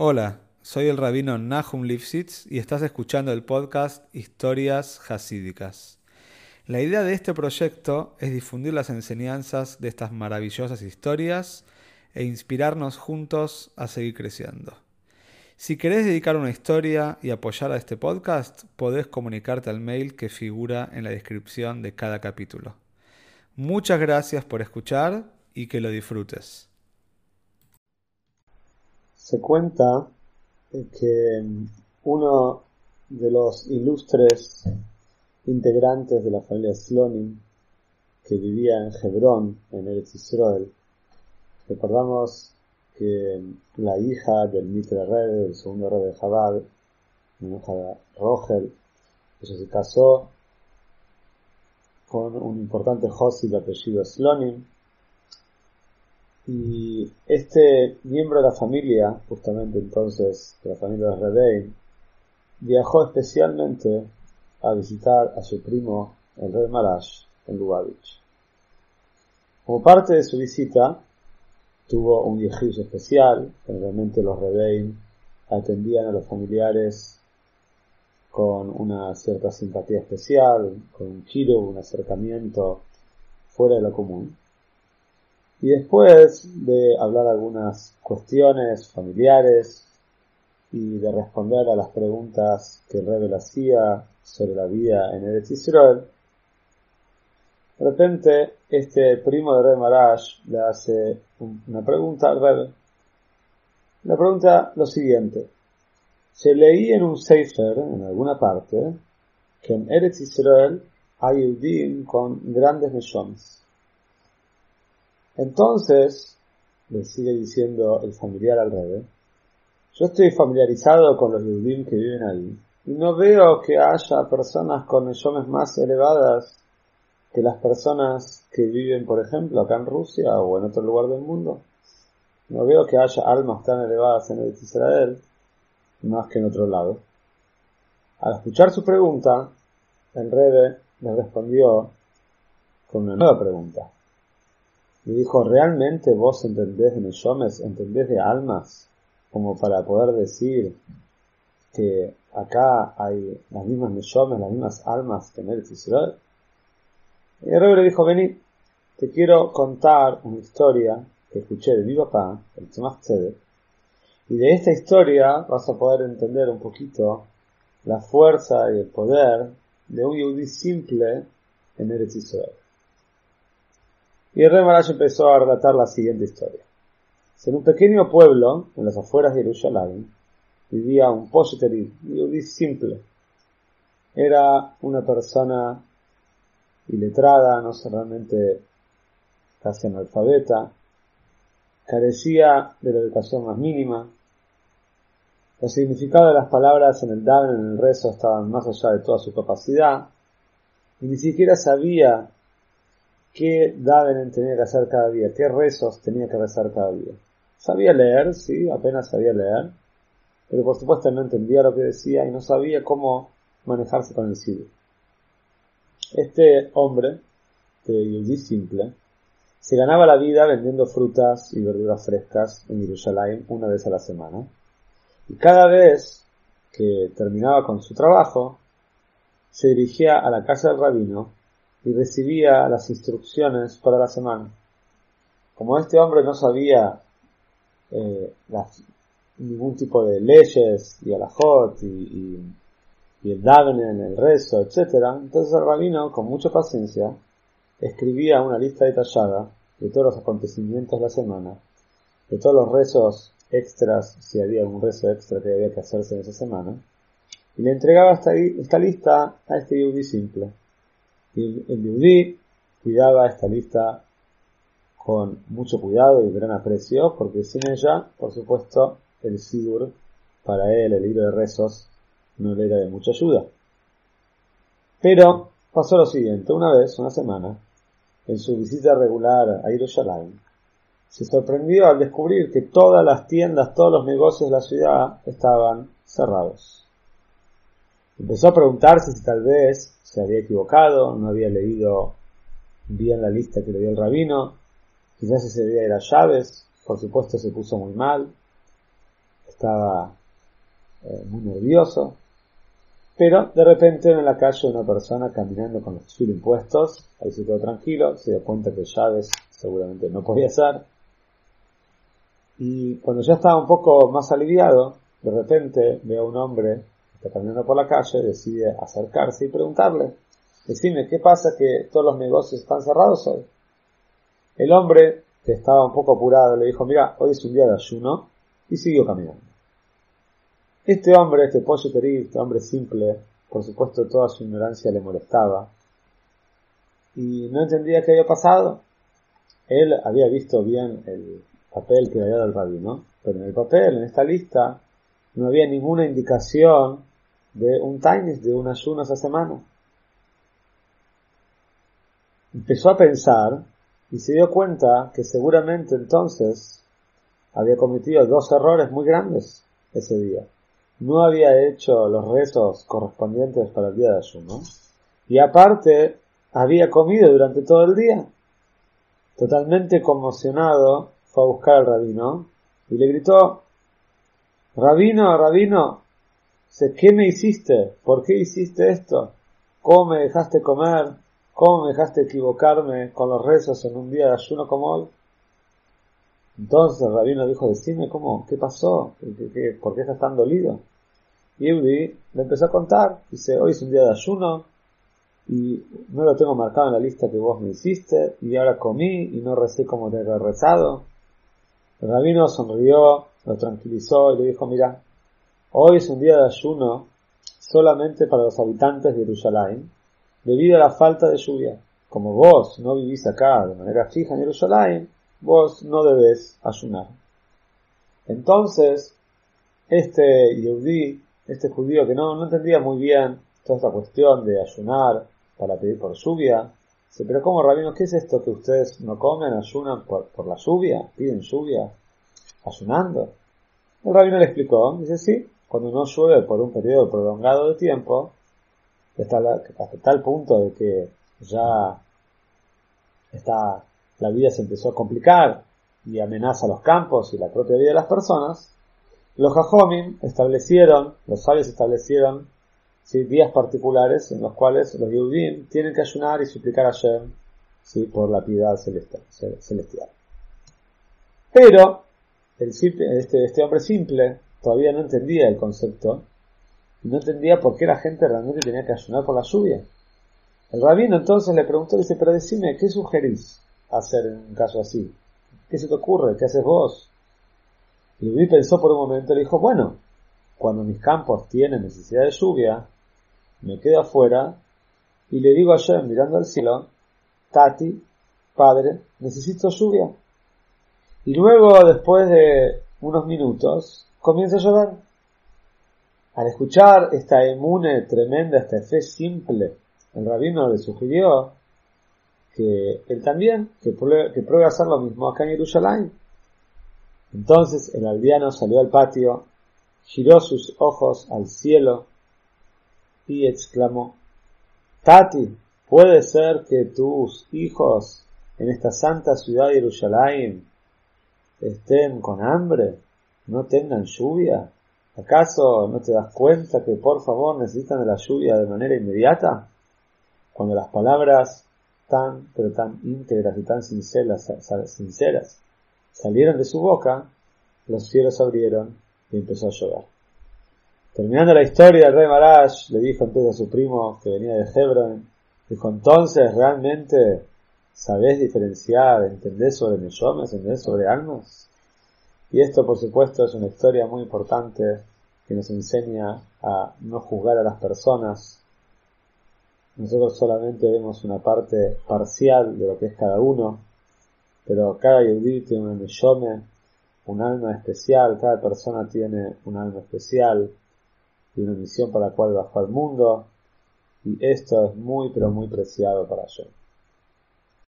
Hola, soy el rabino Nahum Lifshitz y estás escuchando el podcast Historias Hasídicas. La idea de este proyecto es difundir las enseñanzas de estas maravillosas historias e inspirarnos juntos a seguir creciendo. Si querés dedicar una historia y apoyar a este podcast, podés comunicarte al mail que figura en la descripción de cada capítulo. Muchas gracias por escuchar y que lo disfrutes. Se cuenta que uno de los ilustres integrantes de la familia Slonim, que vivía en Hebrón, en Eretz Israel, recordamos que la hija del Mitre Rebbe, del segundo rey de Jabal, la hija de Rogel, ella se casó con un importante Josi de apellido Slonim, y este miembro de la familia, justamente entonces, de la familia de Rebein, viajó especialmente a visitar a su primo, el rey Marash, en Lubavitch. Como parte de su visita, tuvo un viaje especial, generalmente los Rebein atendían a los familiares con una cierta simpatía especial, con un giro, un acercamiento fuera de lo común. Y después de hablar algunas cuestiones familiares y de responder a las preguntas que Rebel hacía sobre la vida en Eretz Israel, de repente este primo de Rebbe Marash le hace una pregunta al Rebbe. Le pregunta lo siguiente. Se leí en un Sefer, en alguna parte, que en Eretz Israel hay Udim con grandes mechones. Entonces, le sigue diciendo el familiar al revés, yo estoy familiarizado con los Yudim que viven ahí y no veo que haya personas con millones más elevadas que las personas que viven, por ejemplo, acá en Rusia o en otro lugar del mundo. No veo que haya almas tan elevadas en el Israel más que en otro lado. Al escuchar su pregunta, el Rebe le respondió con una nueva pregunta. Y dijo, ¿realmente vos entendés de Neshomes, entendés de almas, como para poder decir que acá hay las mismas Neshomes, las mismas almas que en el Israel? Y el rey le dijo, vení, te quiero contar una historia que escuché de mi papá, el Tzemach Tzedek, y de esta historia vas a poder entender un poquito la fuerza y el poder de un Yehudi simple en Eretz Israel. Y el rey empezó a relatar la siguiente historia. En un pequeño pueblo, en las afueras de Jerusalén, vivía un posheteri, un simple. Era una persona iletrada, no solamente casi analfabeta, carecía de la educación más mínima. El significado de las palabras en el Daven, en el rezo, estaban más allá de toda su capacidad, y ni siquiera sabía qué Daven tenía que hacer cada día, qué rezos tenía que rezar cada día. Sabía leer, sí, apenas sabía leer, pero por supuesto no entendía lo que decía y no sabía cómo manejarse con el siglo. Este hombre, de simple, se ganaba la vida vendiendo frutas y verduras frescas en Jerusalén una vez a la semana. Y cada vez que terminaba con su trabajo, se dirigía a la casa del rabino y recibía las instrucciones para la semana. Como este hombre no sabía eh, ningún tipo de leyes y alajot y, y, y el en el rezo, etc., entonces el rabino, con mucha paciencia, escribía una lista detallada de todos los acontecimientos de la semana, de todos los rezos extras, si había algún rezo extra que había que hacerse en esa semana, y le entregaba esta, lista a este yudí simple. Y el Yudí cuidaba esta lista con mucho cuidado y gran aprecio, porque sin ella, por supuesto, el Sidur, para él, el libro de rezos, no le era de mucha ayuda. Pero pasó lo siguiente, una vez, una semana, en su visita regular a Jerusalén, se sorprendió al descubrir que todas las tiendas, todos los negocios de la ciudad estaban cerrados. Empezó a preguntarse si tal vez se había equivocado, no había leído bien la lista que le dio el rabino, quizás ese día era llaves, por supuesto se puso muy mal, estaba eh, muy nervioso, pero de repente en la calle una persona caminando con los chiles impuestos, ahí se quedó tranquilo, se dio cuenta que llaves seguramente no podía ser, y cuando ya estaba un poco más aliviado, de repente ve a un hombre está caminando por la calle, decide acercarse y preguntarle, decime, ¿qué pasa que todos los negocios están cerrados hoy? El hombre, que estaba un poco apurado, le dijo, mira, hoy es un día de ayuno, y siguió caminando. Este hombre, este pollo este hombre simple, por supuesto toda su ignorancia le molestaba, y no entendía qué había pasado. Él había visto bien el papel que había dado el rabino, pero en el papel, en esta lista, no había ninguna indicación de un tainis, de un ayuno esa semana. Empezó a pensar y se dio cuenta que seguramente entonces había cometido dos errores muy grandes ese día. No había hecho los rezos correspondientes para el día de ayuno y aparte había comido durante todo el día. Totalmente conmocionado fue a buscar al rabino y le gritó, Rabino, rabino, ¿qué me hiciste? ¿Por qué hiciste esto? ¿Cómo me dejaste comer? ¿Cómo me dejaste equivocarme con los rezos en un día de ayuno como hoy? Entonces el rabino dijo, decime cómo, qué pasó, por qué estás tan dolido? Y Eudi le empezó a contar, dice, hoy es un día de ayuno y no lo tengo marcado en la lista que vos me hiciste y ahora comí y no recé como te he rezado. El rabino sonrió, lo tranquilizó y le dijo, mira, hoy es un día de ayuno solamente para los habitantes de Jerusalén, debido a la falta de lluvia. Como vos no vivís acá de manera fija en Jerusalén, vos no debes ayunar. Entonces, este Yehudi, este judío que no, entendía muy bien toda esta cuestión de ayunar para pedir por lluvia, Dice, pero ¿cómo, rabino? ¿Qué es esto que ustedes no comen, ayunan por, la lluvia? ¿Piden lluvia? ¿Ayunando? El rabino le explicó, dice, sí, cuando no llueve por un periodo prolongado de tiempo, hasta, tal punto de que ya está, la vida se empezó a complicar y amenaza los campos y la propia vida de las personas, los Jajomim establecieron, los sabios establecieron ¿sí? días particulares en los cuales los Yehudim tienen que ayunar y suplicar a Shem ¿sí? por la piedad celestial. Pero este, este hombre simple todavía no entendía el concepto y no entendía por qué la gente realmente tenía que ayunar por la lluvia. El rabino entonces le preguntó, dice, pero decime, ¿qué sugerís hacer en un caso así? ¿Qué se te ocurre? ¿Qué haces vos? Y pensó por un momento y le dijo, bueno, cuando mis campos tienen necesidad de lluvia, me quedo afuera y le digo a mirando al cielo, Tati, padre, necesito lluvia. Y luego, después de unos minutos, comienza a llover. Al escuchar esta emune tremenda, esta fe simple, el rabino le sugirió que él también, que pruebe, hacer lo mismo acá en Jerusalén. Entonces el aldeano salió al patio, giró sus ojos al cielo y exclamó, Tati, ¿puede ser que tus hijos en esta santa ciudad de Jerusalén estén con hambre, no tengan lluvia? ¿Acaso no te das cuenta que por favor necesitan de la lluvia de manera inmediata? Cuando las palabras tan, pero tan íntegras y tan sinceras, salieron de su boca, los cielos abrieron y empezó a llover. Terminando la historia, el rey Marash le dijo entonces a su primo que venía de Hebron, dijo, entonces realmente sabés diferenciar, entendés sobre Neshomes, entendés sobre almas. Y esto, por supuesto, es una historia muy importante que nos enseña a no juzgar a las personas. Nosotros solamente vemos una parte parcial de lo que es cada uno, pero cada Yehudi tiene un Neshome, un alma especial, cada persona tiene un alma especial y una misión para la cual bajó al mundo, y esto es muy pero muy preciado para yo.